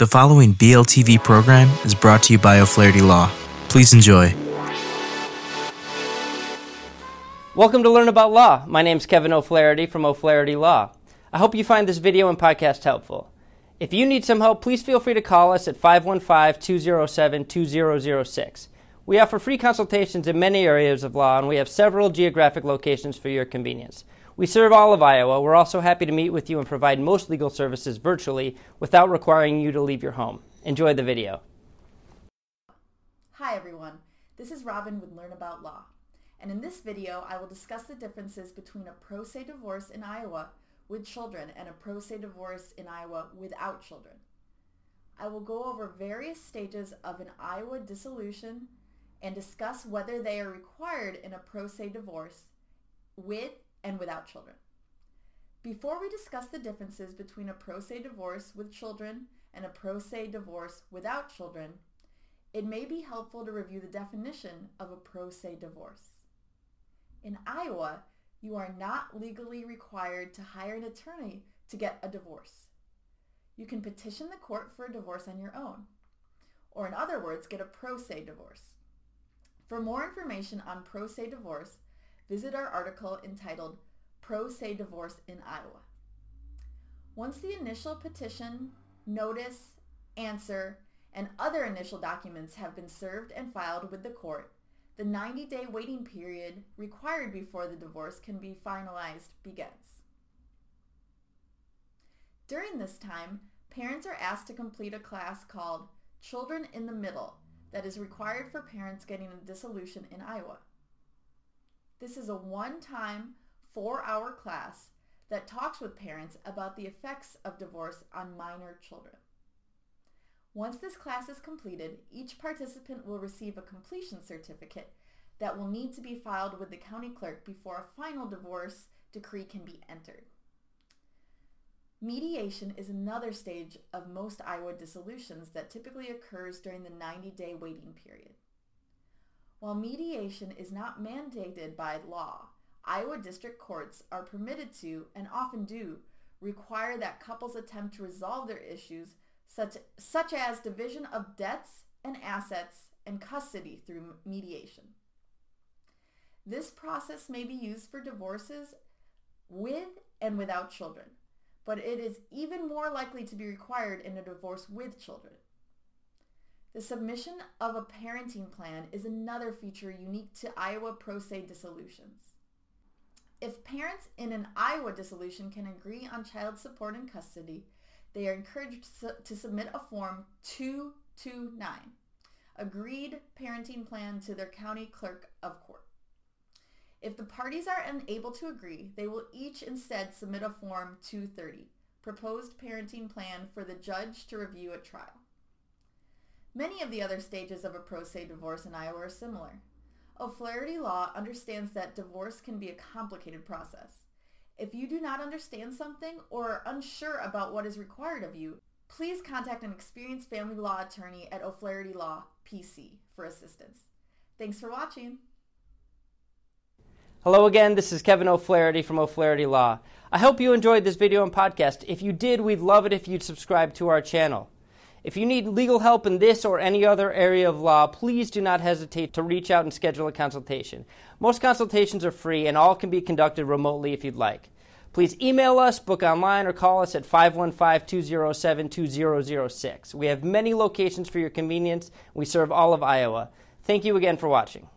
The following BLTV program is brought to you by O'Flaherty Law. Please enjoy. Welcome to Learn About Law. My name is Kevin O'Flaherty from O'Flaherty Law. I hope you find this video and podcast helpful. If you need some help, please feel free to call us at 515 207 2006. We offer free consultations in many areas of law, and we have several geographic locations for your convenience. We serve all of Iowa. We're also happy to meet with you and provide most legal services virtually without requiring you to leave your home. Enjoy the video. Hi everyone, this is Robin with Learn About Law. And in this video, I will discuss the differences between a pro se divorce in Iowa with children and a pro se divorce in Iowa without children. I will go over various stages of an Iowa dissolution and discuss whether they are required in a pro se divorce with and without children. Before we discuss the differences between a pro se divorce with children and a pro se divorce without children, it may be helpful to review the definition of a pro se divorce. In Iowa, you are not legally required to hire an attorney to get a divorce. You can petition the court for a divorce on your own, or in other words, get a pro se divorce. For more information on pro se divorce, visit our article entitled Pro Se Divorce in Iowa. Once the initial petition, notice, answer, and other initial documents have been served and filed with the court, the 90-day waiting period required before the divorce can be finalized begins. During this time, parents are asked to complete a class called Children in the Middle that is required for parents getting a dissolution in Iowa. This is a one-time, four-hour class that talks with parents about the effects of divorce on minor children. Once this class is completed, each participant will receive a completion certificate that will need to be filed with the county clerk before a final divorce decree can be entered. Mediation is another stage of most Iowa dissolutions that typically occurs during the 90-day waiting period. While mediation is not mandated by law, Iowa district courts are permitted to, and often do, require that couples attempt to resolve their issues such, such as division of debts and assets and custody through mediation. This process may be used for divorces with and without children, but it is even more likely to be required in a divorce with children. The submission of a parenting plan is another feature unique to Iowa pro se dissolutions. If parents in an Iowa dissolution can agree on child support and custody, they are encouraged to submit a Form 229, Agreed Parenting Plan to their county clerk of court. If the parties are unable to agree, they will each instead submit a Form 230, Proposed Parenting Plan for the judge to review at trial. Many of the other stages of a pro se divorce in Iowa are similar. O'Flaherty Law understands that divorce can be a complicated process. If you do not understand something or are unsure about what is required of you, please contact an experienced family law attorney at O'Flaherty Law, PC, for assistance. Thanks for watching. Hello again, this is Kevin O'Flaherty from O'Flaherty Law. I hope you enjoyed this video and podcast. If you did, we'd love it if you'd subscribe to our channel. If you need legal help in this or any other area of law, please do not hesitate to reach out and schedule a consultation. Most consultations are free and all can be conducted remotely if you'd like. Please email us, book online, or call us at 515-207-2006. We have many locations for your convenience. We serve all of Iowa. Thank you again for watching.